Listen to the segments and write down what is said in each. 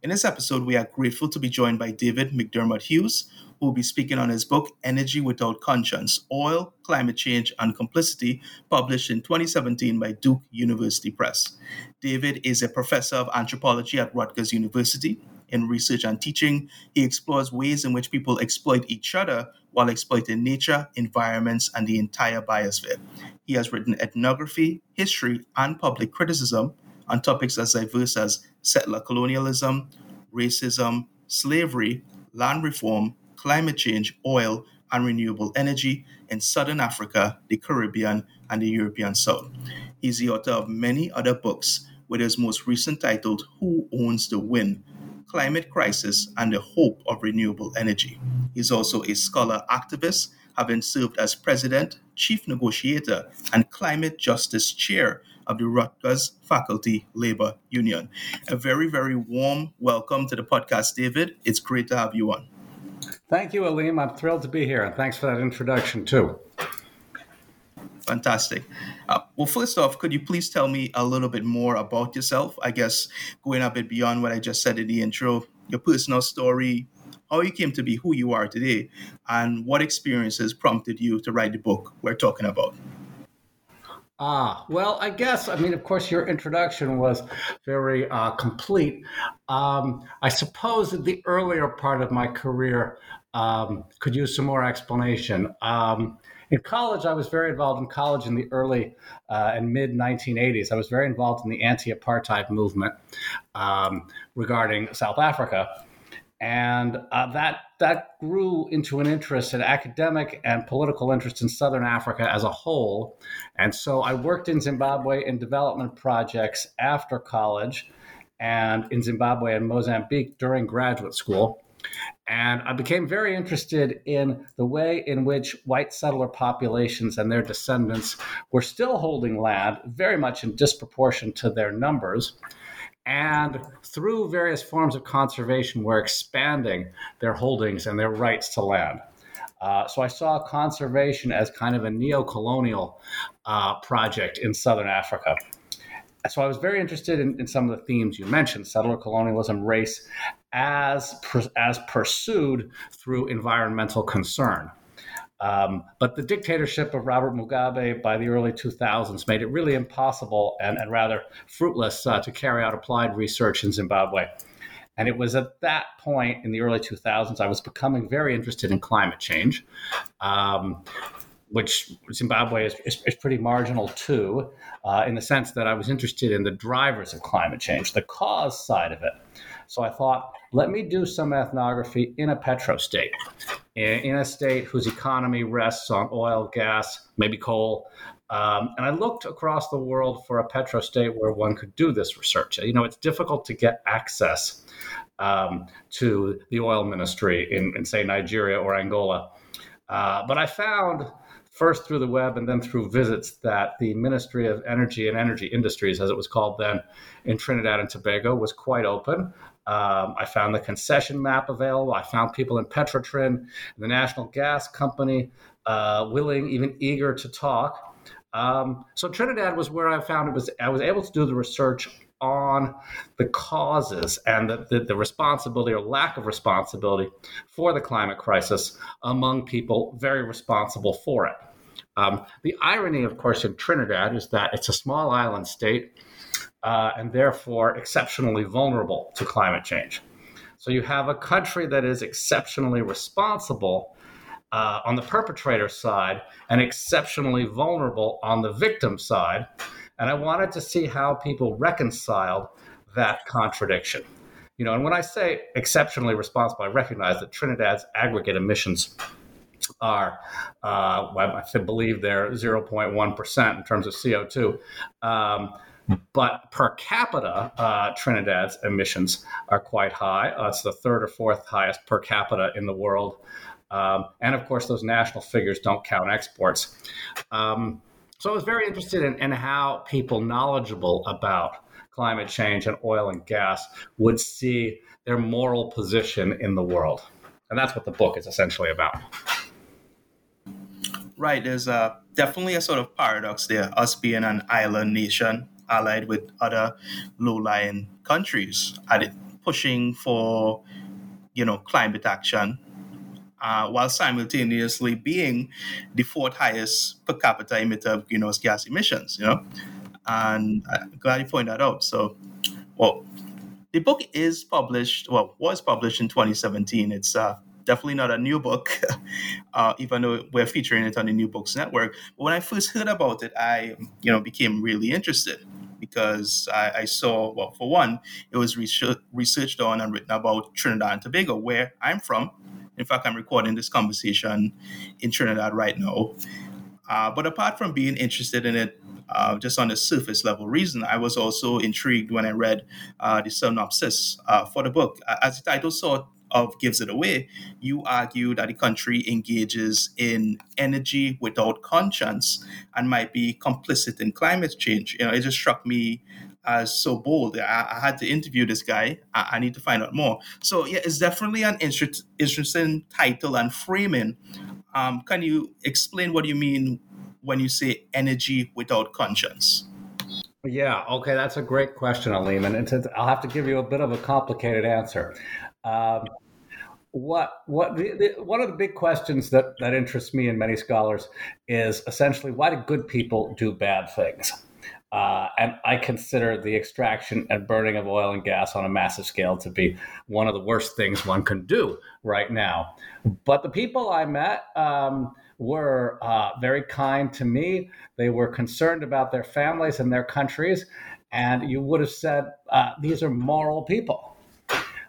In this episode, we are grateful to be joined by David McDermott Hughes, who will be speaking on his book, Energy Without Conscience Oil, Climate Change, and Complicity, published in 2017 by Duke University Press. David is a professor of anthropology at Rutgers University. In research and teaching, he explores ways in which people exploit each other while exploiting nature, environments, and the entire biosphere. He has written ethnography, history, and public criticism on topics as diverse as settler colonialism, racism, slavery, land reform, climate change, oil, and renewable energy in Southern Africa, the Caribbean, and the European South. He's the author of many other books, with his most recent titled Who Owns the Wind? Climate Crisis and the Hope of Renewable Energy. He's also a scholar activist, having served as president, chief negotiator, and climate justice chair of the Rutgers Faculty Labor Union. A very, very warm welcome to the podcast, David. It's great to have you on. Thank you, Alim. I'm thrilled to be here, and thanks for that introduction, too. Fantastic. Uh, well, first off, could you please tell me a little bit more about yourself? I guess going a bit beyond what I just said in the intro, your personal story, how you came to be who you are today, and what experiences prompted you to write the book we're talking about. Ah, well, I guess, I mean, of course, your introduction was very uh, complete. Um, I suppose that the earlier part of my career um, could use some more explanation. Um, in college, I was very involved in college in the early uh, and mid 1980s. I was very involved in the anti apartheid movement um, regarding South Africa and uh, that that grew into an interest, an academic and political interest in Southern Africa as a whole. And so I worked in Zimbabwe in development projects after college, and in Zimbabwe and Mozambique during graduate school. And I became very interested in the way in which white settler populations and their descendants were still holding land, very much in disproportion to their numbers and through various forms of conservation were expanding their holdings and their rights to land. Uh, so I saw conservation as kind of a neo-colonial uh, project in southern Africa. So I was very interested in, in, some of the themes you mentioned: settler colonialism, race, as as pursued through environmental concern. Um, but the dictatorship of Robert Mugabe by the early 2000s made it really impossible and, and rather fruitless uh, to carry out applied research in Zimbabwe. And it was at that point in the early 2000s I was becoming very interested in climate change, um, which Zimbabwe is, is, is, pretty marginal too, uh, in the sense that I was interested in the drivers of climate change, the cause side of it. So I thought, let me do some ethnography in a petrostate, in a state whose economy rests on oil, gas, maybe coal. Um, and I looked across the world for a petrostate where one could do this research. You know, it's difficult to get access um, to the oil ministry in, in, say, Nigeria or Angola. Uh, but I found first through the web and then through visits that the Ministry of Energy and Energy Industries, as it was called then in Trinidad and Tobago, was quite open. Um, I found the concession map available. I found people in Petrotrin, the National Gas Company, uh, willing, even eager to talk. Um, so Trinidad was where I found it was. I was able to do the research on the causes and the, the, the, responsibility or lack of responsibility for the climate crisis among people very responsible for it. Um, the irony, of course, in Trinidad is that it's a small island state uh, and therefore exceptionally vulnerable to climate change. So you have a country that is exceptionally responsible uh, on the perpetrator side and exceptionally vulnerable on the victim side. And I wanted to see how people reconciled that contradiction. You know, and when I say exceptionally responsible, I recognize that Trinidad's aggregate emissions are, uh, I believe they're 0.1% in terms of CO2. Um, but per capita, uh, Trinidad's emissions are quite high. Uh, it's the third or fourth highest per capita in the world. Um, and of course, those national figures don't count exports. Um, so I was very interested in, in how people knowledgeable about climate change and oil and gas would see their moral position in the world. And that's what the book is essentially about. Right. There's a, definitely a sort of paradox there, us being an island nation allied with other low-lying countries at pushing for, you know, climate action, uh, while simultaneously being the fourth highest per capita emitter of greenhouse gas emissions. You know, and I'm glad you pointed that out. So, well, the book is published. Well, was published in 2017. It's uh, definitely not a new book, uh, even though we're featuring it on the New Books Network. But when I first heard about it, I, you know, became really interested because I, I saw, well, for one, it was research, researched on and written about Trinidad and Tobago, where I'm from. In fact, I'm recording this conversation in Trinidad right now. Uh, but apart from being interested in it, uh, just on the surface level reason, I was also intrigued when I read uh, the synopsis uh, for the book. As the title sort of gives it away, you argue that the country engages in energy without conscience and might be complicit in climate change. You know, it just struck me as so bold. I, I had to interview this guy. I, I, need to find out more. So yeah, it's definitely an interest, interesting title and framing. Um, can you explain what you mean when you say energy without conscience? Yeah, okay, that's a great question, Aleem, and I'll have to give you a bit of a complicated answer. Um, what what the, the, one of the big questions that that interests me and many scholars is essentially why do good people do bad things? Uh, and I consider the extraction and burning of oil and gas on a massive scale to be one of the worst things one can do right now. But the people I met um, were uh, very kind to me. They were concerned about their families and their countries. And you would have said, uh, these are moral people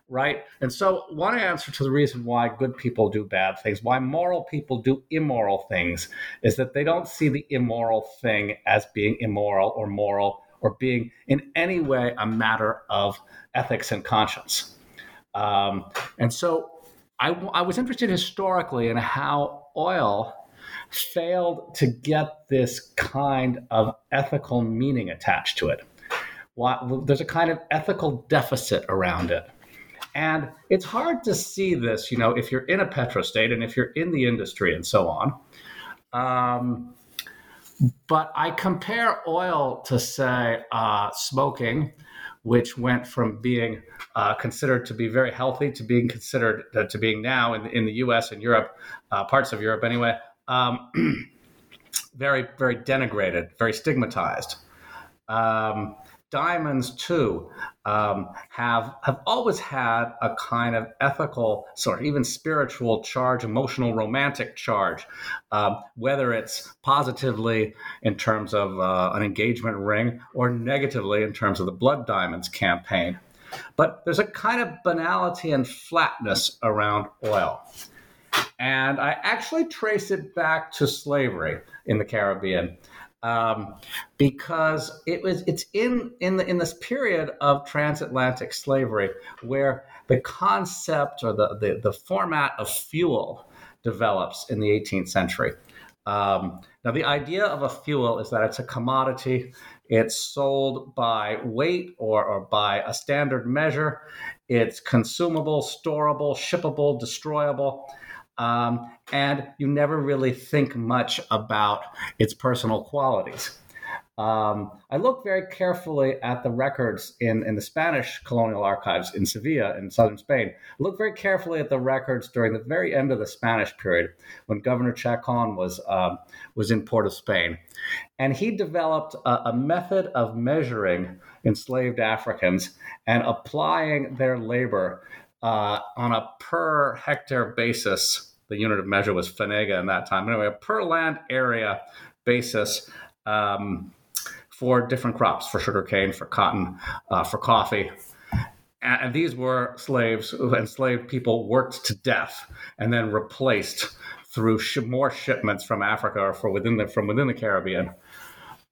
right? And so, one answer to the reason why good people do bad things, why moral people do immoral things, is that they don't see the immoral thing as being immoral or moral or being in any way a matter of ethics and conscience. Um, and so, I, I was interested historically in how oil failed to get this kind of ethical meaning attached to it. Why, there's a kind of ethical deficit around it. And it's hard to see this, you know, if you're in a petrostate and if you're in the industry and so on. Um, but I compare oil to, say, uh, smoking, which went from being uh, considered to be very healthy to being considered uh, to being now in, in the US and Europe, uh, parts of Europe anyway, um, very, very denigrated, very stigmatized. Um, diamonds too um, have have always had a kind of ethical, sort of even spiritual charge, emotional, romantic charge, um, whether it's positively in terms of uh, an engagement ring or negatively in terms of the Blood Diamonds campaign. But there's a kind of banality and flatness around oil. And I actually trace it back to slavery in the Caribbean um, because it was it's in in the in this period of transatlantic slavery where the concept or the the, the format of fuel develops in the 18th century. Um, now, the idea of a fuel is that it's a commodity. It's sold by weight or, or by a standard measure. It's consumable, storable, shippable, destroyable. Um, and you never really think much about its personal qualities. Um, I looked very carefully at the records in, in the Spanish colonial archives in Sevilla in southern Spain. I looked very carefully at the records during the very end of the Spanish period when Governor Chacon was, uh, was in Port of Spain. And he developed a, a method of measuring enslaved Africans and applying their labor uh, on a per hectare basis. The unit of measure was fanega in that time. Anyway, a per land area basis. Um, for different crops, for sugarcane, for cotton, uh, for coffee. And these were slaves, enslaved people worked to death and then replaced through sh- more shipments from Africa or for within the, from within the Caribbean.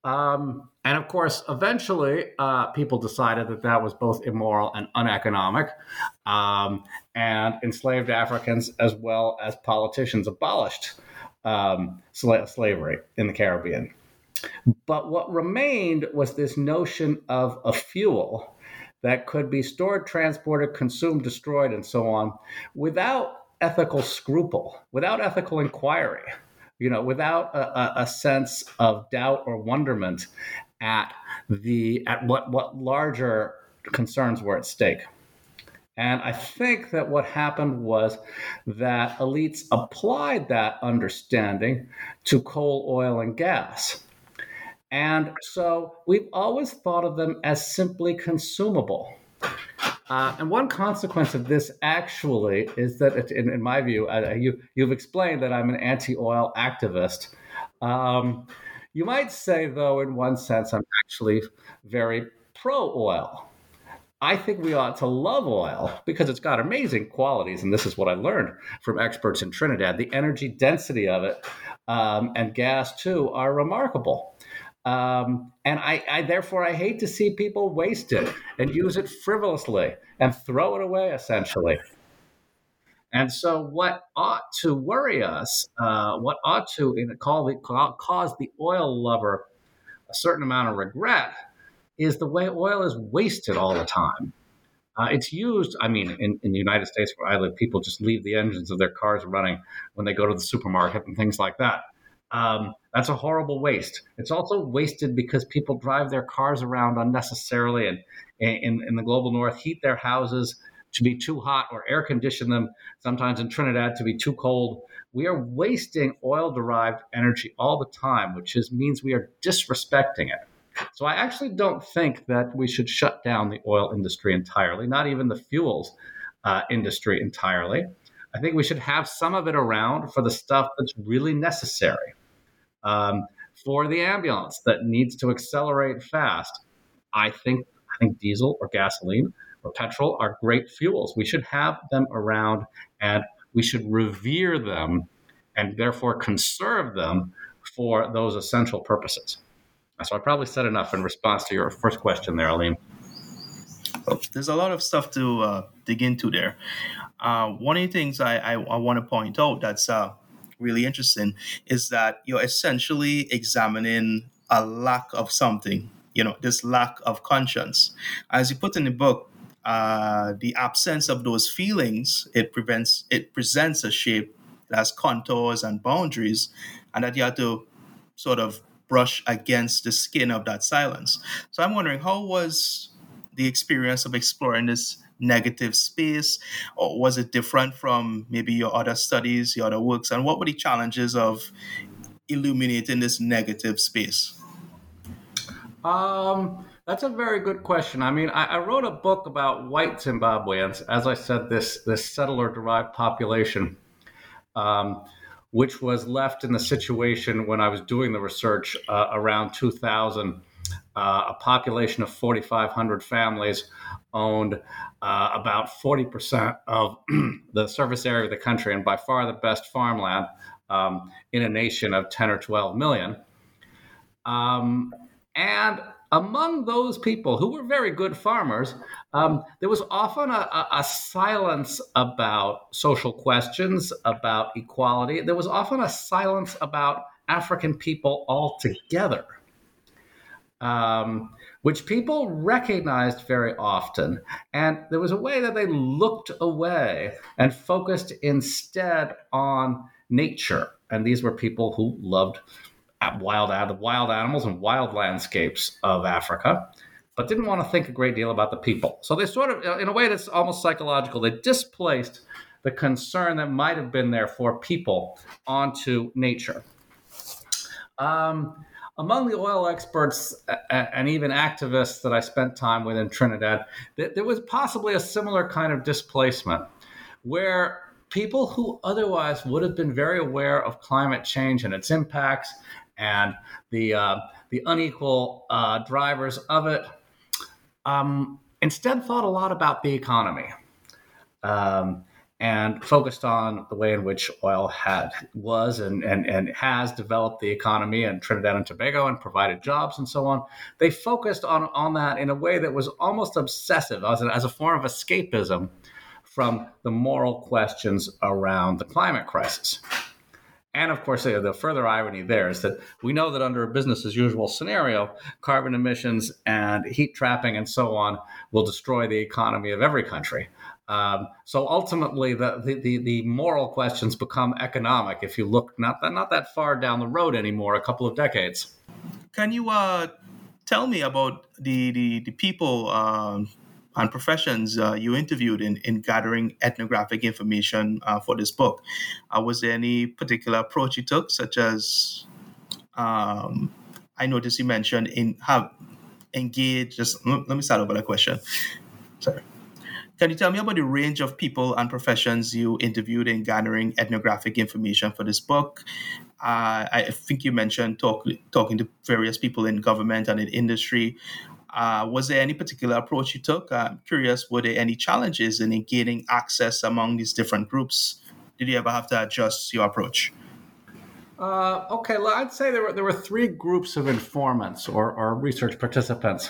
Um, and of course, eventually, uh, people decided that that was both immoral and uneconomic. Um, and enslaved Africans, as well as politicians, abolished um, sla- slavery in the Caribbean. But what remained was this notion of a fuel that could be stored, transported, consumed, destroyed, and so on without ethical scruple, without ethical inquiry, you know, without a, a sense of doubt or wonderment at the at what what larger concerns were at stake. And I think that what happened was that elites applied that understanding to coal, oil, and gas. And so we've always thought of them as simply consumable. Uh, and one consequence of this actually is that, it, in, in, my view, uh, you, you've explained that I'm an anti oil activist. Um, you might say, though, in one sense, I'm actually very pro oil. I think we ought to love oil because it's got amazing qualities. And this is what I learned from experts in Trinidad. The energy density of it um, and gas, too, are remarkable. Um, and I, I, therefore I hate to see people waste it and use it frivolously and throw it away essentially. And so, what ought to worry us, uh, what ought to call cause the oil lover a certain amount of regret, is the way oil is wasted all the time. Uh, it's used, I mean, in, in the United States where I live, people just leave the engines of their cars running when they go to the supermarket and things like that. Um, that's a horrible waste. It's also wasted because people drive their cars around unnecessarily and in, in the global north heat their houses to be too hot or air condition them, sometimes in Trinidad to be too cold. We are wasting oil derived energy all the time, which is, means we are disrespecting it. So I actually don't think that we should shut down the oil industry entirely, not even the fuels uh, industry entirely. I think we should have some of it around for the stuff that's really necessary um, for the ambulance that needs to accelerate fast. I think I think diesel or gasoline petrol are great fuels. We should have them around and we should revere them and therefore conserve them for those essential purposes. So I probably said enough in response to your first question there. Well, there's a lot of stuff to uh, dig into there. Uh, one of the things I, I, I want to point out that's uh, really interesting is that you're essentially examining a lack of something, you know, this lack of conscience. As you put in the book, uh, the absence of those feelings, it prevents it presents a shape that has contours and boundaries, and that you have to sort of brush against the skin of that silence. So I'm wondering how was the experience of exploring this negative space? Or was it different from maybe your other studies, your other works? And what were the challenges of illuminating this negative space? Um, that's a very good question. I mean, I, I, wrote a book about white Zimbabweans, as I said, this this settler derived population, um, which was left in the situation when I was doing the research uh, around 2000, uh, a population of 4,500 families owned uh, about 40% of the surface area of the country and by far the best farmland um, in a nation of 10 or 12 million. Um, and among those people who were very good farmers, um, there was often a, a, silence about social questions, about equality. There was often a silence about African people altogether um, which people recognized very often. And there was a way that they looked away and focused instead on nature. And these were people who loved wild the wild animals and wild landscapes of Africa, but didn't want to think a great deal about the people. So they sort of, in a way that's almost psychological, they displaced the concern that might have been there for people onto nature. Um, among the oil experts and even activists that I spent time with in Trinidad, there was possibly a similar kind of displacement where people who otherwise would have been very aware of climate change and its impacts and the, uh, the unequal uh, drivers of it um, instead thought a lot about the economy. Um, and focused on the way in which oil had was and, and, and has developed the economy in Trinidad and Tobago and provided jobs and so on. They focused on, on that in a way that was almost obsessive as as a form of escapism from the moral questions around the climate crisis. And of course, the further irony there is that we know that under a business as usual scenario, carbon emissions and heat trapping and so on will destroy the economy of every country. Um, so ultimately, the, the, the moral questions become economic if you look not that not that far down the road anymore, a couple of decades. Can you uh, tell me about the the, the people um, and professions uh, you interviewed in, in gathering ethnographic information uh, for this book? Uh, was there any particular approach you took, such as um, I noticed you mentioned in have engaged. Just let me start over that question. Sorry. Can you tell me about the range of people and professions you interviewed in gathering ethnographic information for this book? Uh, I think you mentioned talk, talking to various people in government and in industry. Uh, was there any particular approach you took? I'm curious, were there any challenges in gaining access among these different groups? Did you ever have to adjust your approach? Uh, okay, well, I'd say there were there were three groups of informants or, or research participants.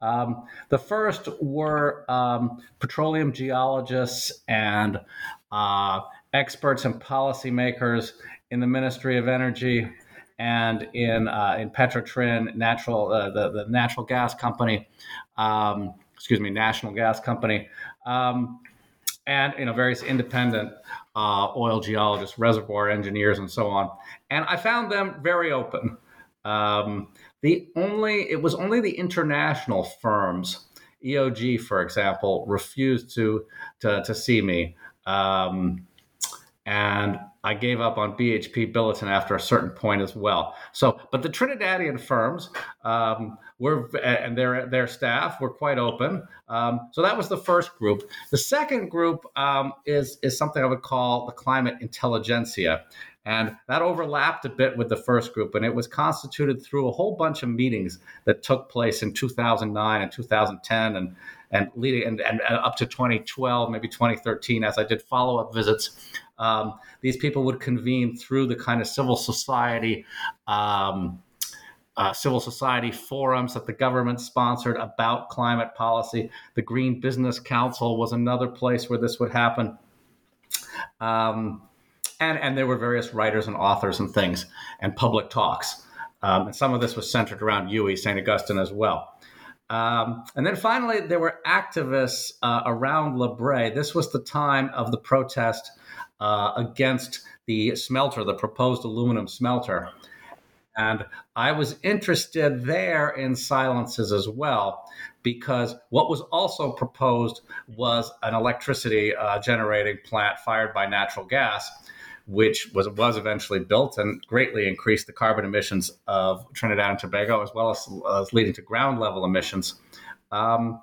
Um, the first were um, petroleum geologists and uh, experts and policymakers in the Ministry of Energy and in uh, in Petrotrin, natural uh, the the natural gas company, um, excuse me, national gas company, um, and you know various independent uh, oil geologists, reservoir engineers, and so on. And I found them very open. Um, the only it was only the international firms, EOG, for example, refused to to, to see me. Um, and I gave up on BHP Billiton after a certain point as well. So, but the Trinidadian firms um, were and their their staff were quite open. Um, so that was the first group. The second group um, is is something I would call the climate intelligentsia, and that overlapped a bit with the first group, and it was constituted through a whole bunch of meetings that took place in 2009 and 2010, and and leading and, and, and up to 2012, maybe 2013, as I did follow up visits um, these people would convene through the kind of civil society. Um, uh, civil society forums that the government sponsored about climate policy. The Green Business Council was another place where this would happen. Um, and, and there were various writers and authors and things and public talks. Um, and some of this was centered around UWI, St. Augustine as well. Um, and then finally, there were activists uh, around La Brea. This was the time of the protest uh, against the smelter, the proposed aluminum smelter. And I was interested there in silences as well, because what was also proposed was an electricity uh, generating plant fired by natural gas, which was, was eventually built and greatly increased the carbon emissions of Trinidad and Tobago, as well as, as leading to ground level emissions. Um,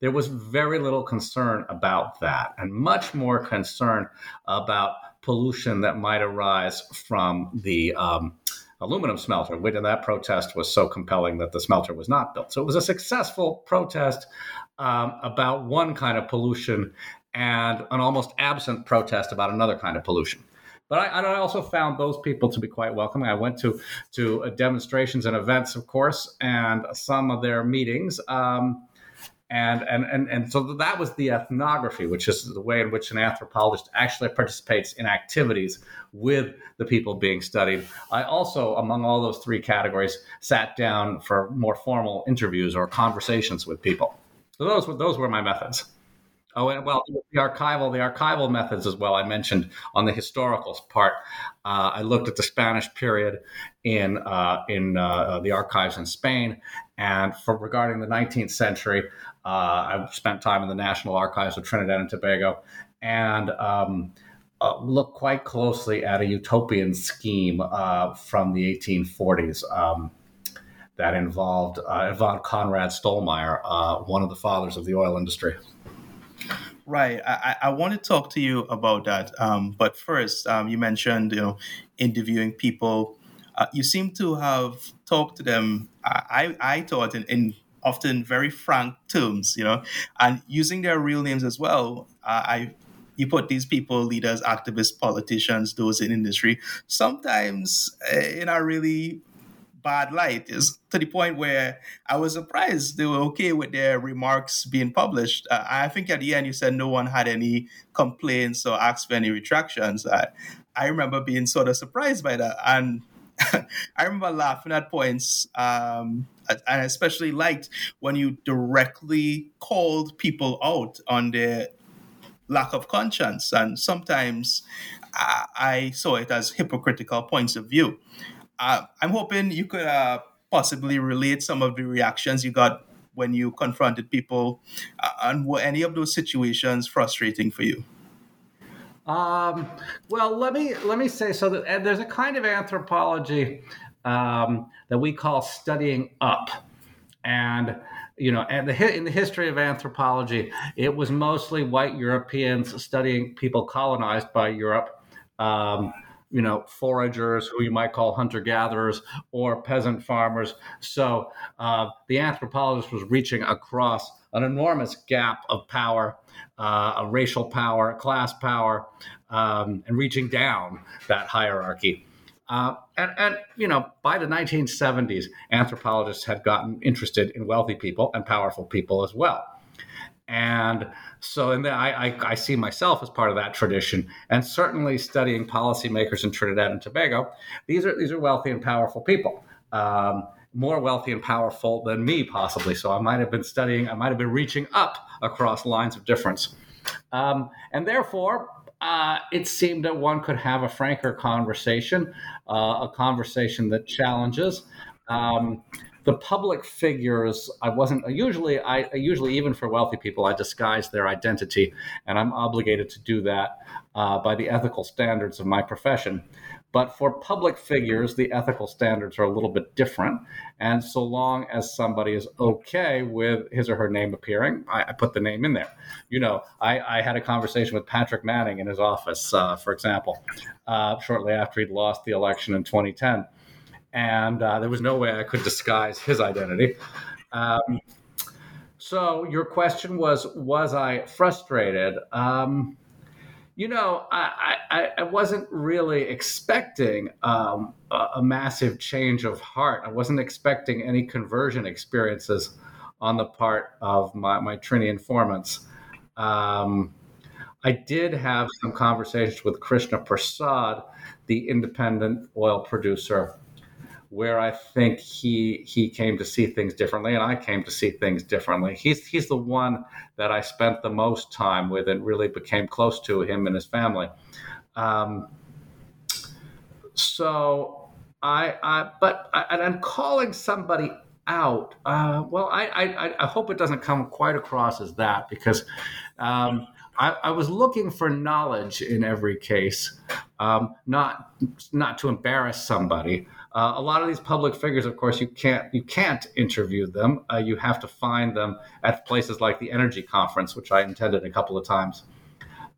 there was very little concern about that, and much more concern about pollution that might arise from the um, aluminum smelter, which in that protest was so compelling that the smelter was not built. So it was a successful protest um, about one kind of pollution and an almost absent protest about another kind of pollution. But I, I, also found those people to be quite welcoming. I went to to uh, demonstrations and events, of course, and some of their meetings. Um, and, and, and, and so that was the ethnography, which is the way in which an anthropologist actually participates in activities with the people being studied. I also, among all those three categories, sat down for more formal interviews or conversations with people. So those were, those were my methods. Oh, well, the archival, the archival methods as well. I mentioned on the historical part. Uh, I looked at the Spanish period in uh, in uh, the archives in Spain, and for regarding the 19th century, uh, I've spent time in the National Archives of Trinidad and Tobago, and um, uh, look quite closely at a utopian scheme uh, from the 1840s. Um, that involved involved Conrad Stollmeyer, uh, one of the fathers of the oil industry. Right. I, I want to talk to you about that. Um, but first, um, you mentioned you know interviewing people. Uh, you seem to have talked to them. I I thought in, in often very frank terms, you know, and using their real names as well. Uh, I you put these people, leaders, activists, politicians, those in industry, sometimes in a really bad light is to the point where I was surprised they were okay with their remarks being published. Uh, I think at the end you said no one had any complaints or asked for any retractions. I, I remember being sort of surprised by that. And I remember laughing at points, um, and especially liked when you directly called people out on their lack of conscience. And sometimes I, I saw it as hypocritical points of view uh, I'm hoping you could uh, possibly relate some of the reactions you got when you confronted people, uh, and were any of those situations frustrating for you? Um, well, let me let me say so that there's a kind of anthropology um, that we call studying up, and you know, and the in the history of anthropology, it was mostly white Europeans studying people colonized by Europe. Um, you know, foragers who you might call hunter gatherers or peasant farmers. So uh, the anthropologist was reaching across an enormous gap of power, uh, a racial power, class power, um, and reaching down that hierarchy. Uh, and, and, you know, by the 1970s, anthropologists had gotten interested in wealthy people and powerful people as well. And so, in I, I, I, see myself as part of that tradition, and certainly studying policymakers in Trinidad and Tobago. These are these are wealthy and powerful people, um, more wealthy and powerful than me, possibly. So, I might have been studying, I might have been reaching up across lines of difference, um, and therefore. Uh, it seemed that one could have a franker conversation, uh, a conversation that challenges. Um, the public figures i wasn't usually i usually even for wealthy people i disguise their identity and i'm obligated to do that uh, by the ethical standards of my profession. But for public figures the ethical standards are a little bit different and so long as somebody is okay with his or her name appearing i, I put the name in there. You know I, I, had a conversation with patrick manning in his office uh, for example uh, shortly after he'd lost the election in 2010 and uh, there was no way I could disguise his identity. Um, so your question was, was I frustrated? Um, you know, I, I, I, wasn't really expecting um, a, a, massive change of heart. I wasn't expecting any conversion experiences on the part of my, my Trini informants. Um, I did have some conversations with Krishna Persad, the independent oil producer where I think he he came to see things differently, and I came to see things differently. He's he's the one that I spent the most time with, and really became close to him and his family. Um, so I, I but I, and I'm calling somebody out. Uh, well, I, I I hope it doesn't come quite across as that because. Um, I, I, was looking for knowledge in every case, um, not not to embarrass somebody, uh, a lot of these public figures, of course, you can't you can't interview them. Uh, you have to find them at places like the Energy Conference, which I attended a couple of times.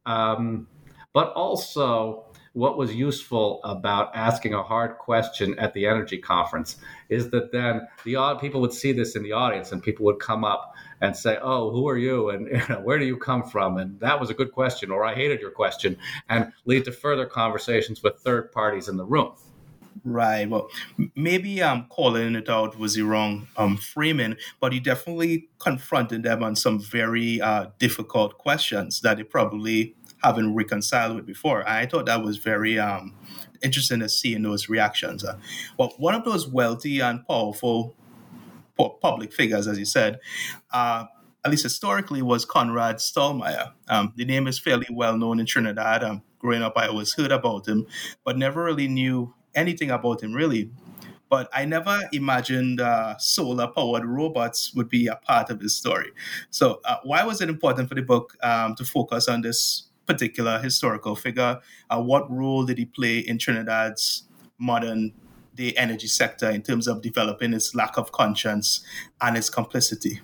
Um, but also, what was useful about asking a hard question at the Energy Conference is that then the odd people would see this in the audience, and people would come up and say, "Oh, who are you? And you know, where do you come from?" And that was a good question, or I hated your question, and lead to further conversations with third parties in the room. Right. Well, maybe um, calling it out was the wrong um, framing, but you definitely confronted them on some very uh, difficult questions that they probably haven't reconciled with before. I thought that was very um, interesting to see in those reactions. Uh, well, one of those wealthy and powerful public figures, as you said, uh, at least historically, was Conrad Stollmeyer. Um, the name is fairly well known in Trinidad. Um, growing up, I always heard about him, but never really knew anything about him really. But I never imagined uh, solar powered robots would be a part of his story. So, uh, why was it important for the book um, to focus on this particular historical figure? Uh, what role did he play in Trinidad's modern day energy sector in terms of developing its lack of conscience and its complicity?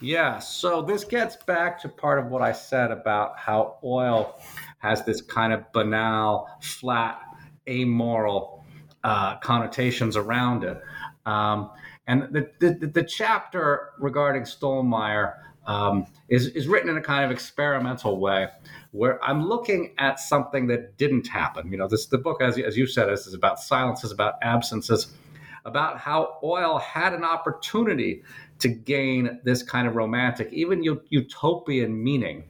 Yeah, so this gets back to part of what I said about how oil has this kind of banal, flat, amoral uh, connotations around it. Um, and the, the, the, chapter regarding Stollmeyer um, is, is written in a kind of experimental way where I'm looking at something that didn't happen. You know, this the book, as, as you said, is, is about silences, about absences, about how oil had an opportunity to gain this kind of romantic, even utopian meaning.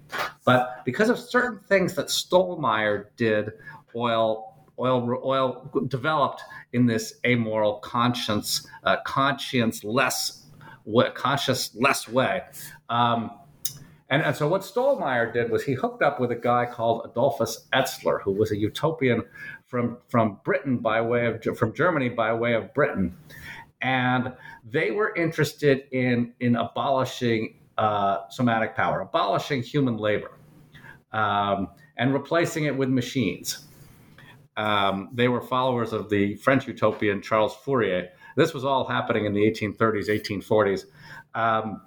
But because of certain things that Stollmeyer did, oil oil oil developed in this amoral conscience uh, conscience less conscious less way. Um, and, and so what Stollmeyer did was he hooked up with a guy called Adolphus Etzler, who was a utopian from from Britain by way of from Germany by way of Britain and they were interested in in abolishing uh, somatic power, abolishing human labor, um, and replacing it with machines. Um, they were followers of the French utopian Charles Fourier. This was all happening in the 1830s, 1840s. Um,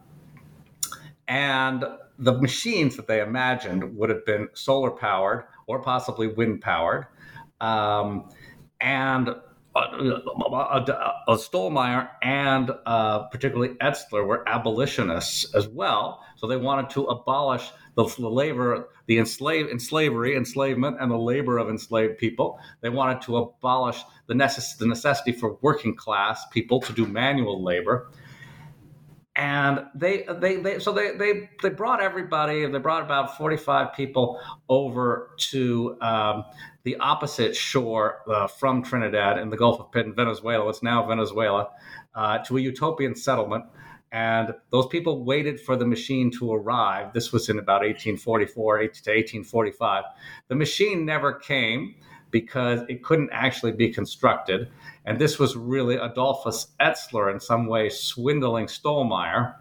and the machines that they imagined would have been solar powered or possibly wind powered. Um, and uh, Stollmeyer and uh, particularly Etzler were abolitionists as well. So they wanted to abolish the, the labor, the enslave, enslavery, enslavement, and the labor of enslaved people. They wanted to abolish the, necess- the necessity for working class people to do manual labor. And they they, they so they, they they brought everybody they brought about 45 people over to um, the opposite shore uh, from trinidad in the gulf of venezuela. It's now venezuela uh, to a utopian settlement and those people waited for the machine to arrive. This was in about 1844 to 1845 the machine never came because it couldn't actually be constructed. And this was really Adolphus Etzler in some way swindling Stollmeyer,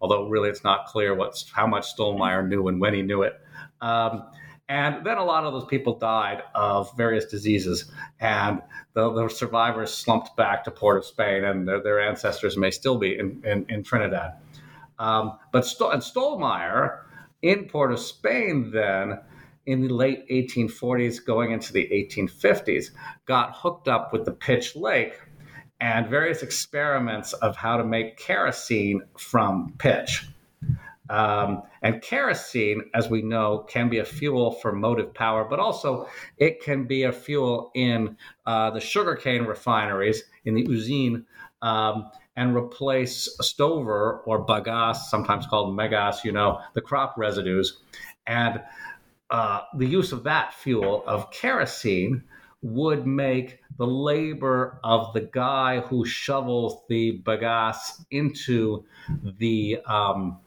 although really it's not clear what's, how much Stollmeyer knew and when he knew it. Um, and then a lot of those people died of various diseases, and the, the survivors slumped back to Port of Spain, and their, their ancestors may still be in, in, in Trinidad. Um, but St- and Stollmeyer in Port of Spain then in the late 1840s, going into the 1850s, got hooked up with the Pitch Lake and various experiments of how to make kerosene from pitch. Um, and kerosene, as we know, can be a fuel for motive power, but also it can be a fuel in uh, the sugarcane refineries, in the usine, um, and replace stover or bagasse, sometimes called megasse, you know, the crop residues. And uh, the use of that fuel, of kerosene, would make the labor of the guy who shovels the bagasse into the um,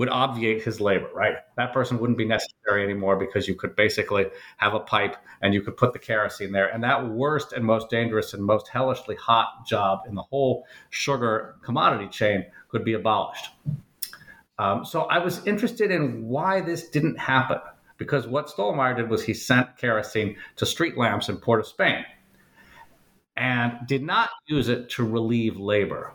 would obviate his labor, right? That person wouldn't be necessary anymore because you could basically have a pipe and you could put the kerosene there. And that worst and most dangerous and most hellishly hot job in the whole sugar commodity chain could be abolished. Um, so I was interested in why this didn't happen because what Stollmeyer did was he sent kerosene to street lamps in Port of Spain and did not use it to relieve labor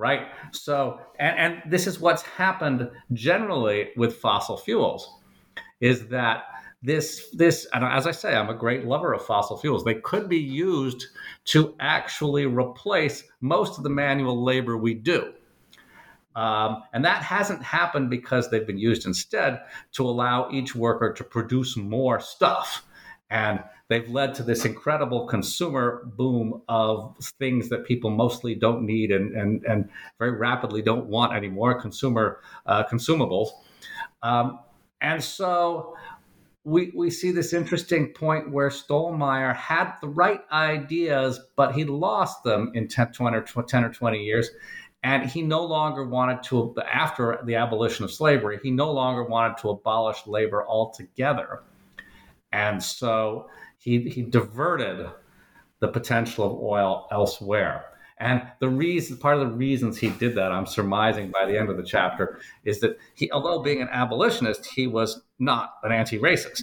right? So and, and this is what's happened generally with fossil fuels is that this this and as i say i'm a great lover of fossil fuels. They could be used to actually replace most of the manual labor we do. Um, and that hasn't happened because they've been used instead to allow each worker to produce more stuff. And they've led to this incredible consumer boom of things that people mostly don't need and, and, and very rapidly don't want anymore consumer uh, consumables. Um, and so we, we see this interesting point where Stollmeyer had the right ideas, but he lost them in 10, 20 or 10 or 20 years And he no longer wanted to, after the abolition of slavery, he no longer wanted to abolish labor altogether. And so he, he diverted the potential of oil elsewhere. And the reason, part of the reasons he did that, I'm surmising by the end of the chapter, is that he, although being an abolitionist, he was not an anti-racist.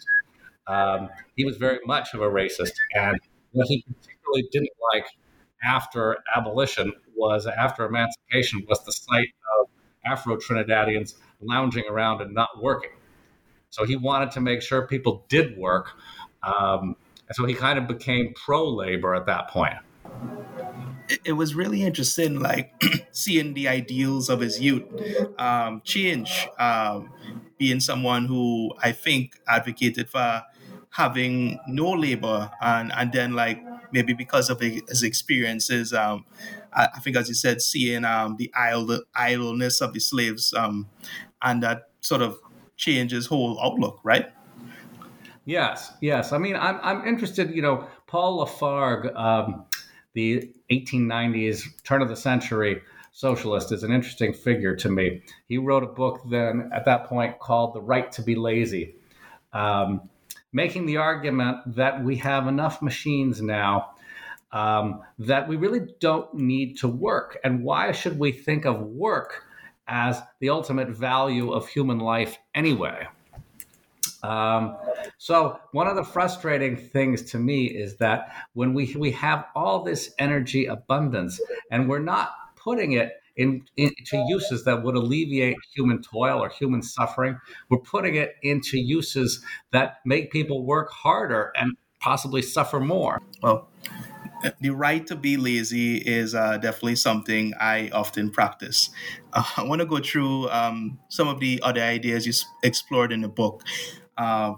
Um, he was very much of a racist, and what he particularly didn't like after abolition was after emancipation was the sight of Afro Trinidadians lounging around and not working. So he wanted to make sure people did work. Um, and so he kind of became pro labor at that point. It, was really interesting, like seeing the ideals of his youth um, change. Um, being someone who I think advocated for having no labor and and then like maybe because of his experiences um I, I think as you said seeing um the idle idleness of the slaves um and that sort of changes whole outlook right yes yes i mean i'm, I'm interested you know paul lafargue um, the 1890s turn of the century socialist is an interesting figure to me he wrote a book then at that point called the right to be lazy um, making the argument that we have enough machines now um, that we really don't need to work. And why should we think of work as the ultimate value of human life anyway? Um, so one of the frustrating things to me is that when we we have all this energy abundance and we're not putting it in, into uses that would alleviate human toil or human suffering. We're putting it into uses that make people work harder and possibly suffer more. Well, the right to be lazy is uh, definitely something I often practice. Uh, I want to go through um, some of the other ideas you explored in the book. Uh,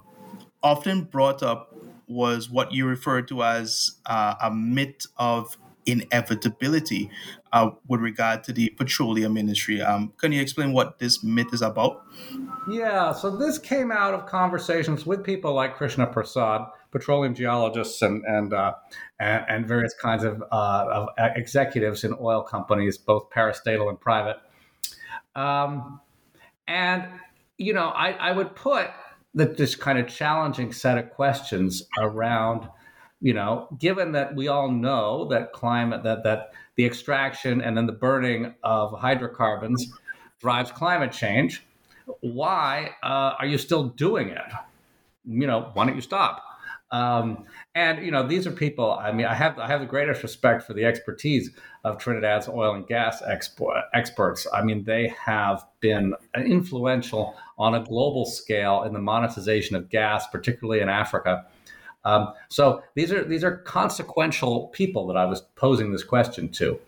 often brought up was what you referred to as uh, a myth of inevitability uh, with regard to the petroleum industry. Um, can you explain what this myth is about? Yeah, so this came out of conversations with people like Krishna Persad, petroleum geologists, and and uh, and, and, various kinds of, uh, of, executives in oil companies, both parastatal and private. Um, and you know, I, I would put this kind of challenging set of questions around you know, given that we all know that climate that that the extraction and then the burning of hydrocarbons drives climate change, why uh, are you still doing it? You know, why don't you stop? Um, and you know, these are people. I mean, I have I have the greatest respect for the expertise of Trinidad's oil and gas experts. I mean, they have been influential on a global scale in the monetization of gas, particularly in Africa. Um, so these are these are consequential people that I was posing this question to,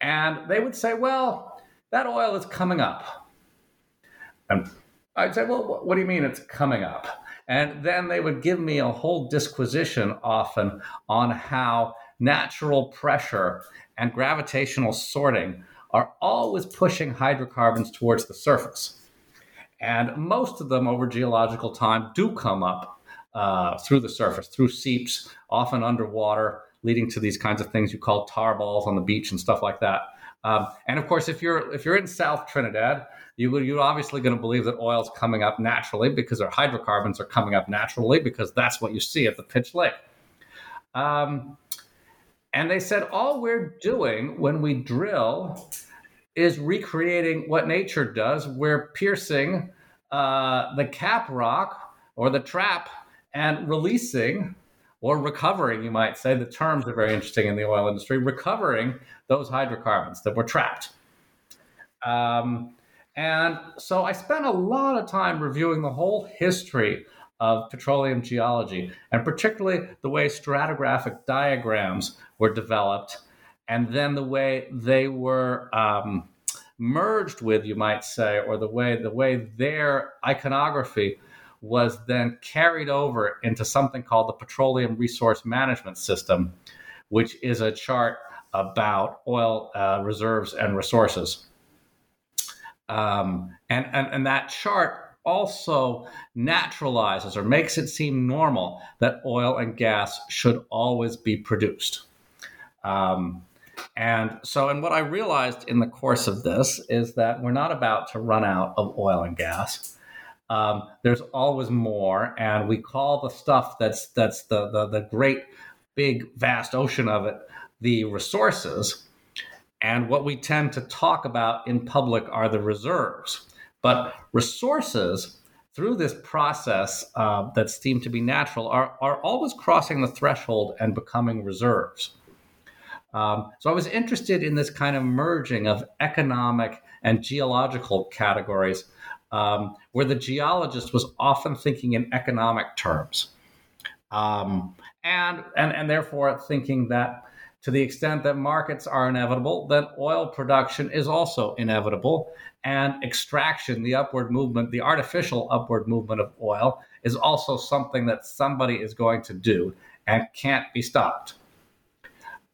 and they would say, "Well, that oil is coming up," and I'd say, "Well, what do you mean it's coming up?" And then they would give me a whole disquisition often on how natural pressure and gravitational sorting are always pushing hydrocarbons towards the surface. And most of them over geological time do come up uh, through the surface, through seeps, often underwater, leading to these kinds of things you call tar balls on the beach and stuff like that. Um, and of course, if you're if you're in South Trinidad, you you're obviously going to believe that oil's coming up naturally because our hydrocarbons are coming up naturally because that's what you see at the Pitch Lake. Um, and they said all we're doing when we drill is recreating what nature does. We're piercing uh, the cap rock or the trap and releasing or recovering, you might say, the terms are very interesting in the oil industry, recovering those hydrocarbons that were trapped. Um, and so I spent a lot of time reviewing the whole history of petroleum geology, and particularly the way stratigraphic diagrams were developed, and then the way they were um, merged with, you might say, or the way the way their iconography was then carried over into something called the Petroleum Resource Management System, which is a chart about oil uh, reserves and resources. Um, and, and, and that chart also naturalizes or makes it seem normal that oil and gas should always be produced. Um, And so, and what I realized in the course of this is that we're not about to run out of oil and gas. Um, there's always more, and we call the stuff that's that's the, the the great, big, vast ocean of it the resources. And what we tend to talk about in public are the reserves. But resources, through this process uh, that seem to be natural, are, are always crossing the threshold and becoming reserves. Um, so I was interested in this kind of merging of economic and geological categories, um, where the geologist was often thinking in economic terms, um, and, and and therefore thinking that to the extent that markets are inevitable, then oil production is also inevitable. And extraction, the upward movement, the artificial upward movement of oil, is also something that somebody is going to do and can't be stopped.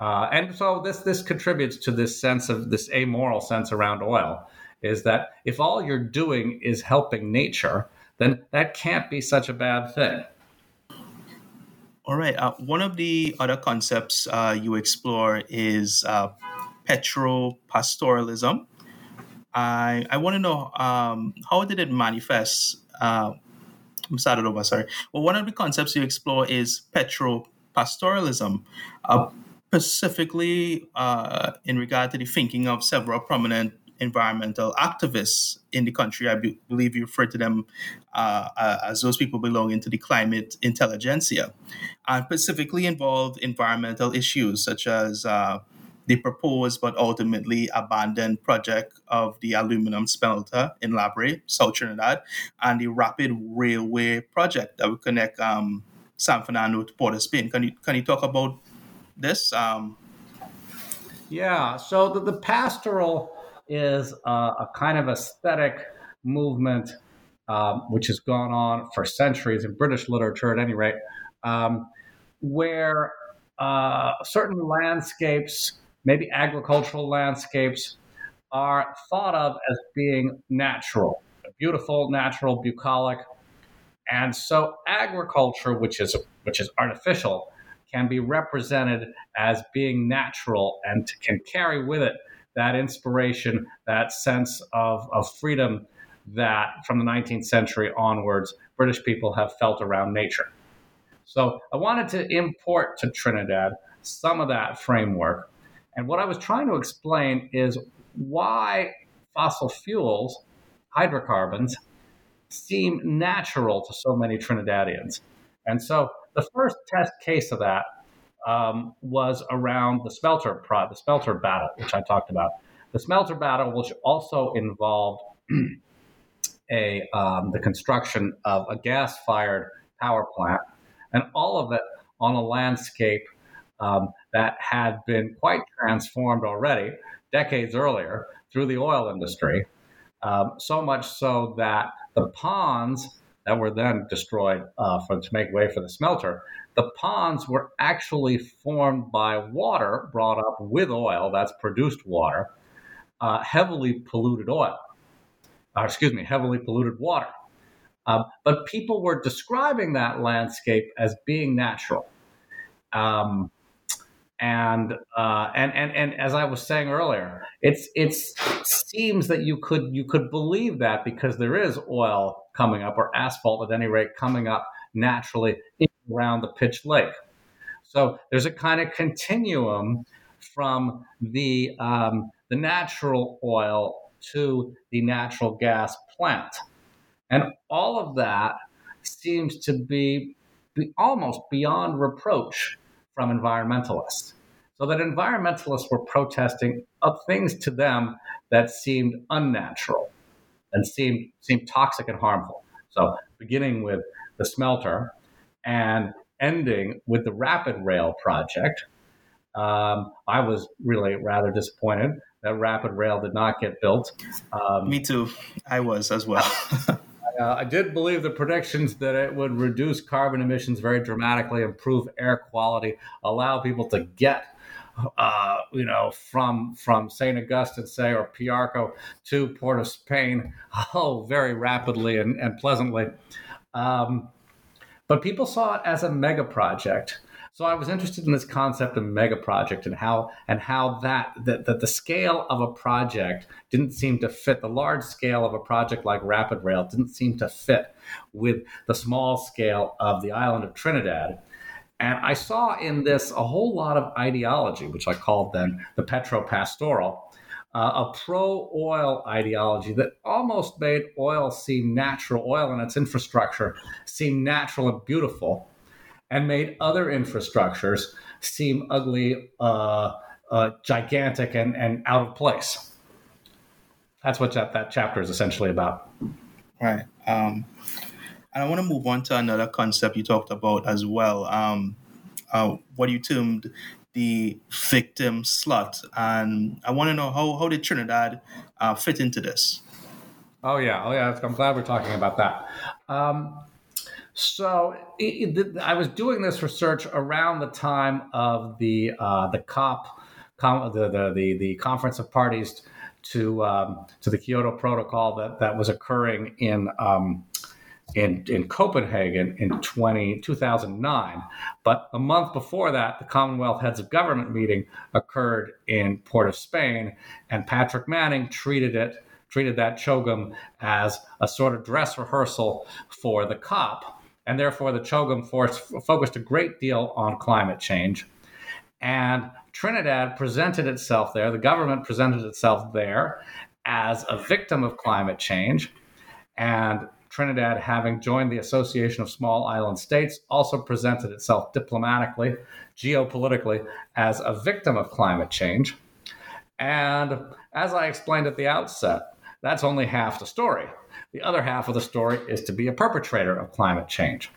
Uh, and so this this contributes to this sense of this amoral sense around oil is that if all you're doing is helping nature, then that can't be such a bad thing. All right. Uh, one of the other concepts uh, you explore is uh, petropastoralism. I I want to know um, how did it manifest. Uh, I'm started over. Sorry. Well, one of the concepts you explore is petropastoralism, uh, specifically uh, in regard to the thinking of several prominent environmental activists in the country. I be- believe you refer to them uh, uh, as those people belonging to the climate intelligentsia, and specifically involved environmental issues such as uh, the proposed but ultimately abandoned project of the aluminum smelter in La Brea, South Trinidad, and the rapid railway project that would connect um, San Fernando to Port of Spain. Can you can you talk about this? Um, yeah. So the, the pastoral is a, a kind of aesthetic movement um, which has gone on for centuries in British literature, at any rate, um, where uh, certain landscapes, maybe agricultural landscapes, are thought of as being natural, beautiful, natural, bucolic, and so agriculture, which is which is artificial, can be represented as being natural and can carry with it that inspiration, that sense of, of freedom that from the 19th century onwards, British people have felt around nature. So I wanted to import to Trinidad some of that framework. And what I was trying to explain is why fossil fuels, hydrocarbons, seem natural to so many Trinidadians. And so the first test case of that um, was around the smelter pro- the smelter battle, which I talked about. The smelter battle, which also involved a um, the construction of a gas-fired power plant, and all of it on a landscape um, that had been quite transformed already decades earlier through the oil industry. Um, so much so that the ponds that were then destroyed uh, for, to make way for the smelter the ponds were actually formed by water brought up with oil, that's produced water, uh, heavily polluted oil, uh, excuse me, heavily polluted water. Um, but people were describing that landscape as being natural. Um, and, uh, and and and as I was saying earlier, it's it's it seems that you could you could believe that because there is oil coming up or asphalt at any rate coming up naturally around the pitch lake. So there's a kind of continuum from the um, the natural oil to the natural gas plant, and all of that seems to be, be almost beyond reproach from environmentalists. So that environmentalists were protesting of things to them that seemed unnatural and seemed seemed toxic and harmful. So beginning with the smelter, and ending with the Rapid Rail project. Um, I was really rather disappointed that Rapid Rail did not get built. Um, Me too. I was as well. uh, I did believe the predictions that it would reduce carbon emissions very dramatically, improve air quality, allow people to get uh, you know, from from St. Augustine, say, or Piarco to Port of Spain, oh, very rapidly and, and pleasantly. Um, but people saw it as a mega project So I was interested in this concept of mega project and how and how that that, that the scale of a project didn't seem to fit the large scale of a project like Rapid Rail didn't seem to fit with the small scale of the island of Trinidad. And I saw in this a whole lot of ideology, which I called then the petropastoral, uh, a pro oil ideology that almost made oil seem natural, oil and its infrastructure seem natural and beautiful, and made other infrastructures seem ugly, uh, uh, gigantic, and, and out of place. That's what that, that chapter is essentially about. Right. Um, and I want to move on to another concept you talked about as well. Um, uh, what you termed the victim slot. And I want to know how, how did Trinidad uh, fit into this? Oh, yeah. Oh, yeah. I'm glad we're talking about that. Um, so it, it, I was doing this research around the time of the uh, the COP, com, the, the, the the conference of parties to um, to the Kyoto Protocol that that was occurring in um, in, in Copenhagen in 20, 2009. But a month before that, the Commonwealth Heads of Government meeting occurred in Port of Spain, and Patrick Manning treated it treated that CHOGM as a sort of dress rehearsal for the COP. And therefore, the CHOGM force focused a great deal on climate change. And Trinidad presented itself there, the government presented itself there as a victim of climate change. And Trinidad, having joined the Association of Small Island States, also presented itself diplomatically, geopolitically, as a victim of climate change. And as I explained at the outset, that's only half the story. The other half of the story is to be a perpetrator of climate change.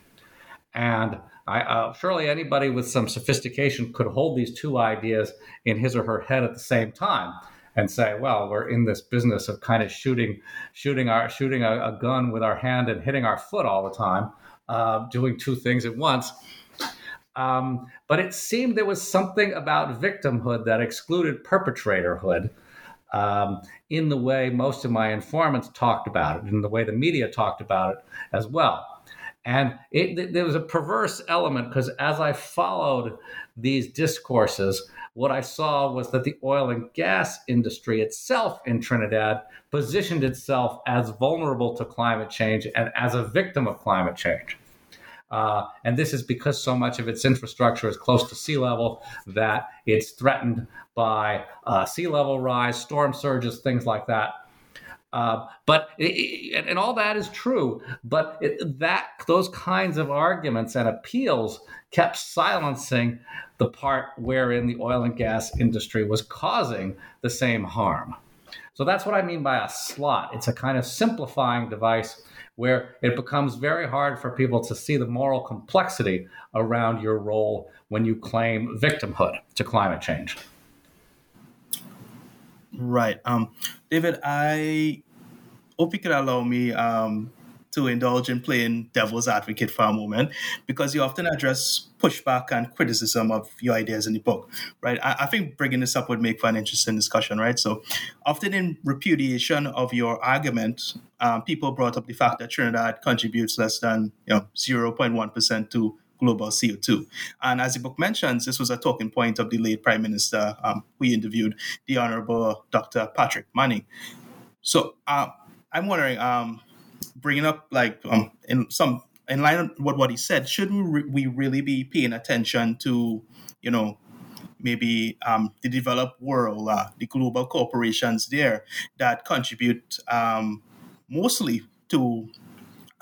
And I, uh, surely anybody with some sophistication could hold these two ideas in his or her head at the same time and say, well, we're in this business of kind of shooting, shooting our shooting a, a gun with our hand and hitting our foot all the time, uh, doing two things at once. Um, but it seemed there was something about victimhood that excluded perpetratorhood um, in the way most of my informants talked about it, in the way the media talked about it as well. And it, there was a perverse element because as I followed these discourses, what I saw was that the oil and gas industry itself in Trinidad positioned itself as vulnerable to climate change and as a victim of climate change. Uh, and this is because so much of its infrastructure is close to sea level that it's threatened by uh, sea level rise, storm surges, things like that. Uh, but it, and all that is true, but it, that those kinds of arguments and appeals kept silencing the part wherein the oil and gas industry was causing the same harm. So that's what I mean by a slot. It's a kind of simplifying device where it becomes very hard for people to see the moral complexity around your role when you claim victimhood to climate change. Right. Um, David, I hope you could allow me um, to indulge in playing devil's advocate for a moment because you often address pushback and criticism of your ideas in the book, right? I, I, think bringing this up would make for an interesting discussion, right? So, often in repudiation of your argument, um, people brought up the fact that Trinidad contributes less than you know 0.1% to global CO2. And as the book mentions, this was a talking point of the late Prime Minister um, we interviewed, the Honorable Dr. Patrick Manning. So uh, I'm wondering, um, bringing up like um, in some in line with what he said, should we, re- we really be paying attention to, you know, maybe um, the developed world, uh, the global corporations there that contribute um, mostly to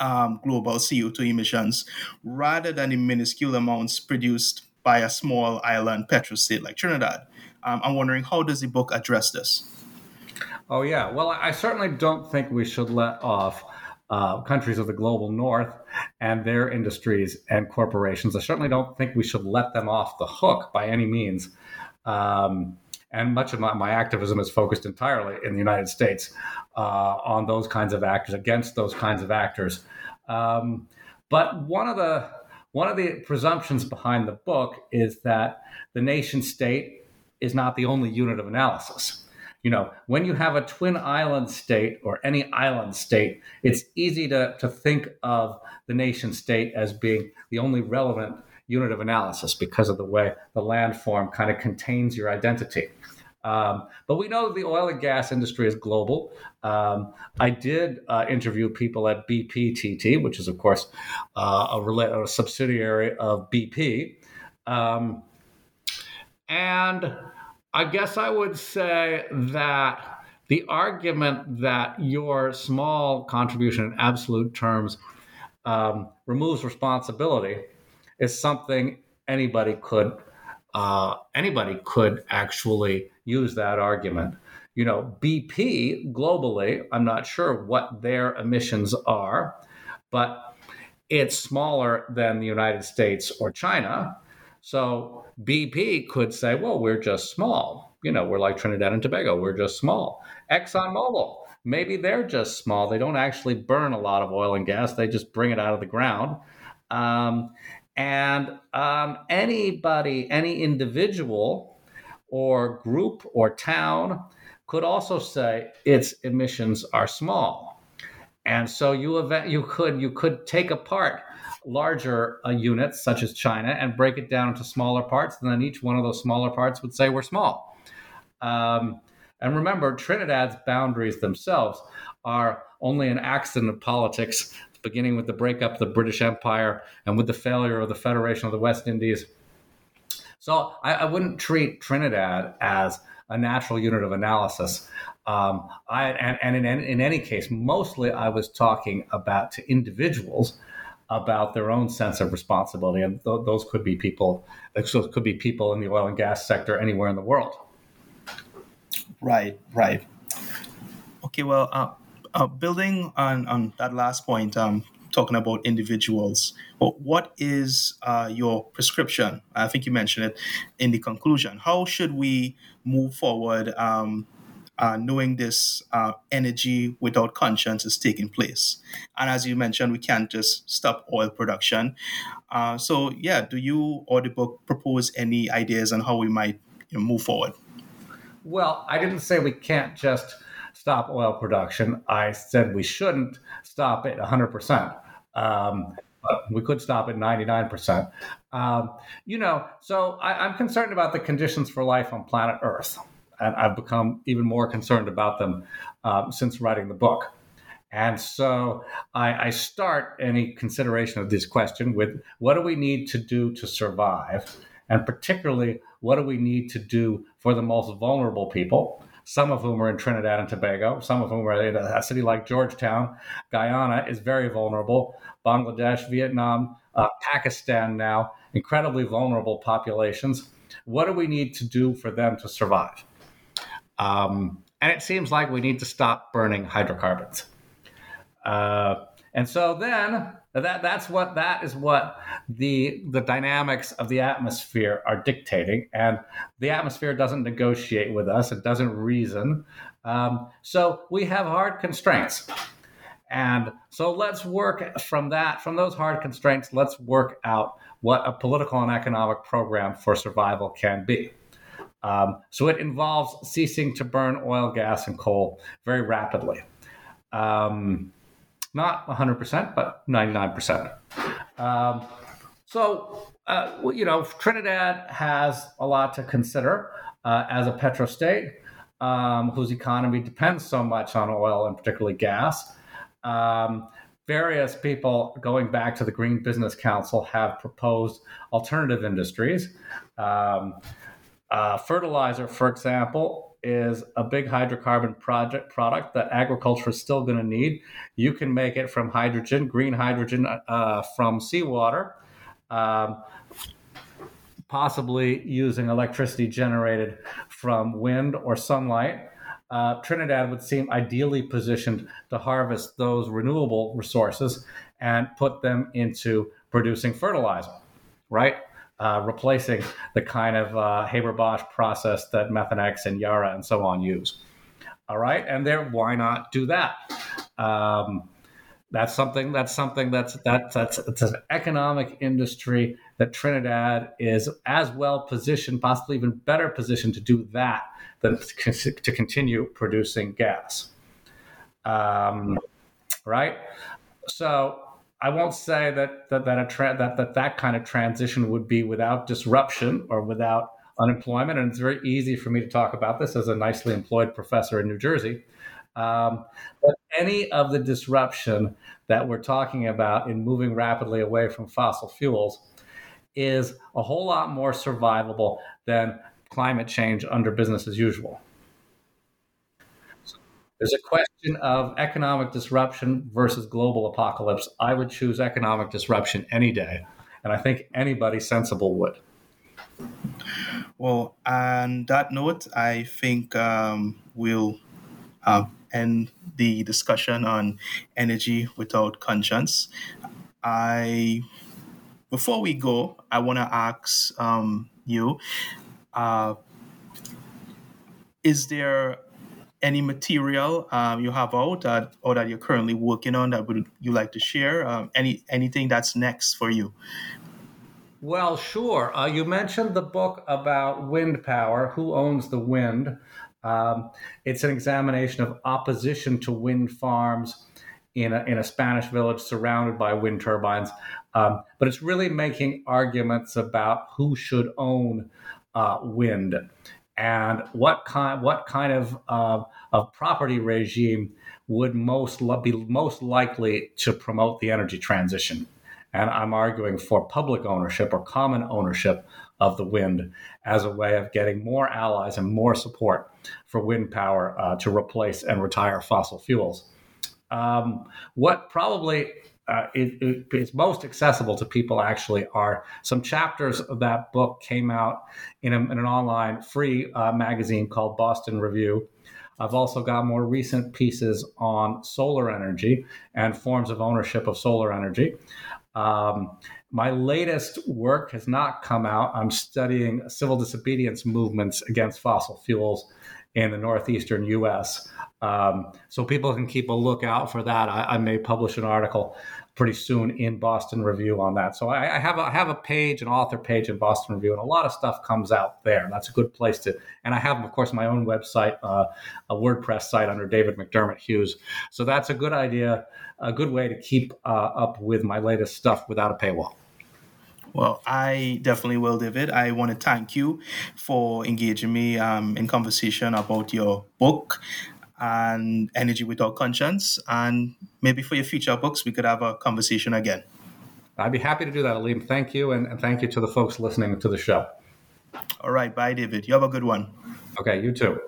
um, global CO2 emissions rather than the minuscule amounts produced by a small island petrostate like Trinidad. Um, I'm wondering how does the book address this? Oh yeah, well, I certainly don't think we should let off uh, countries of the global north and their industries and corporations. I certainly don't think we should let them off the hook by any means. Um, and much of my, my, activism is focused entirely in the United States uh, on those kinds of actors, against those kinds of actors. Um, but one of the one of the presumptions behind the book is that the nation state is not the only unit of analysis. You know, when you have a twin island state or any island state, it's easy to, to think of the nation state as being the only relevant unit of analysis because of the way the landform kind of contains your identity. Um, but we know the oil and gas industry is global. Um, I did uh, interview people at BPTT, which is, of course, uh, a, a, subsidiary of BP. Um, and I guess I would say that the argument that your small contribution in absolute terms um, removes responsibility is something anybody could uh, anybody could actually use that argument. You know, BP globally, I'm not sure what their emissions are, but it's smaller than the United States or China. So BP could say, well, we're just small. You know, we're like Trinidad and Tobago, we're just small. ExxonMobil, maybe they're just small. They don't actually burn a lot of oil and gas, they just bring it out of the ground. Um, and um, anybody, any individual or group or town could also say its emissions are small. And so you, you, could, you could take apart larger uh, units, such as China, and break it down into smaller parts. And then each one of those smaller parts would say we're small. Um, and remember, Trinidad's boundaries themselves are only an accident of politics beginning with the breakup of the British Empire and with the failure of the Federation of the West Indies. So I, I wouldn't treat Trinidad as a natural unit of analysis. Um, I, and, and in, in, any case, mostly I was talking about to individuals about their own sense of responsibility, and th- those could be people. Those could be people in the oil and gas sector anywhere in the world. Right, right. Okay, well, uh, uh, building on, on that last point, um, talking about individuals, well, what is uh, your prescription? I think you mentioned it in the conclusion. How should we move forward um, uh, knowing this uh, energy without conscience is taking place? And as you mentioned, we can't just stop oil production. Uh, so, yeah, do you or the book propose any ideas on how we might you know, move forward? Well, I didn't say we can't just stop oil production. I said we shouldn't stop it 100%. Um, we could stop at 99%. Um, you know, so I, am concerned about the conditions for life on planet Earth. And I've become even more concerned about them um, since writing the book. And so I, I, start any consideration of this question with what do we need to do to survive? And particularly, what do we need to do for the most vulnerable people? Some of whom are in Trinidad and Tobago, some of whom are in a city like Georgetown. Guyana is very vulnerable. Bangladesh, Vietnam, uh, Pakistan now, incredibly vulnerable populations. What do we need to do for them to survive? Um, and it seems like we need to stop burning hydrocarbons. Uh, and so then that that's what that is what the the dynamics of the atmosphere are dictating, and the atmosphere doesn't negotiate with us; it doesn't reason. Um, so we have hard constraints, and so let's work from that from those hard constraints. Let's work out what a political and economic program for survival can be. Um, so it involves ceasing to burn oil, gas, and coal very rapidly. Um, not 100%, but 99%. Um, so, uh, you know, Trinidad has a lot to consider uh, as a petrostate um, whose economy depends so much on oil and particularly gas. Um, various people, going back to the Green Business Council, have proposed alternative industries. Um, uh, fertilizer, for example, is a big hydrocarbon project product that agriculture is still going to need. You can make it from hydrogen, green hydrogen uh, from seawater, um, possibly using electricity generated from wind or sunlight. Uh, Trinidad would seem ideally positioned to harvest those renewable resources and put them into producing fertilizer, right? Uh, replacing the kind of uh, Haber-Bosch process that Methanex and Yara and so on use. All right, and there, why not do that? Um, that's something. That's something. That's that, that's it's an economic industry that Trinidad is as well positioned, possibly even better positioned to do that than to continue producing gas. Um, right. So I won't say that that that, tra- that that that kind of transition would be without disruption or without unemployment. And it's very easy for me to talk about this as a nicely employed professor in New Jersey. Um, but any of the disruption that we're talking about in moving rapidly away from fossil fuels is a whole lot more survivable than climate change under business as usual. There's a question of economic disruption versus global apocalypse. I would choose economic disruption any day, and I think anybody sensible would. Well, on that note, I think um, we'll uh, end the discussion on energy without conscience. I before we go, I want to ask um, you: uh, Is there any material um, you have out or that you're currently working on that would you like to share? Um, any anything that's next for you? Well, sure. Uh, you mentioned the book about wind power. Who owns the wind? Um, it's an examination of opposition to wind farms in a, in a Spanish village surrounded by wind turbines. Um, but it's really making arguments about who should own uh, wind and what kind what kind of uh, of property regime would most be most likely to promote the energy transition. And I'm arguing for public ownership or common ownership of the wind as a way of getting more allies and more support for wind power uh, to replace and retire fossil fuels. Um, what probably uh, it, it, it's most accessible to people actually are some chapters of that book came out in, a, in an online free uh, magazine called Boston Review. I've also got more recent pieces on solar energy and forms of ownership of solar energy. Um, my latest work has not come out. I'm studying civil disobedience movements against fossil fuels in the northeastern U.S. Um, so people can keep a lookout for that. I, I, may publish an article pretty soon in Boston Review on that. So I, I, have a, I have a page, an author page in Boston Review, and a lot of stuff comes out there. That's a good place to. And I have, of course, my own website, uh, a WordPress site under David McDermott Hughes. So that's a good idea, a good way to keep uh, up with my latest stuff without a paywall. Well, I definitely will, David. I want to thank you for engaging me um, in conversation about your book and Energy Without Conscience. And maybe for your future books, we could have a conversation again. I'd be happy to do that, Aleem. Thank you. And, and thank you to the folks listening to the show. All right. Bye, David. You have a good one. Okay. You too.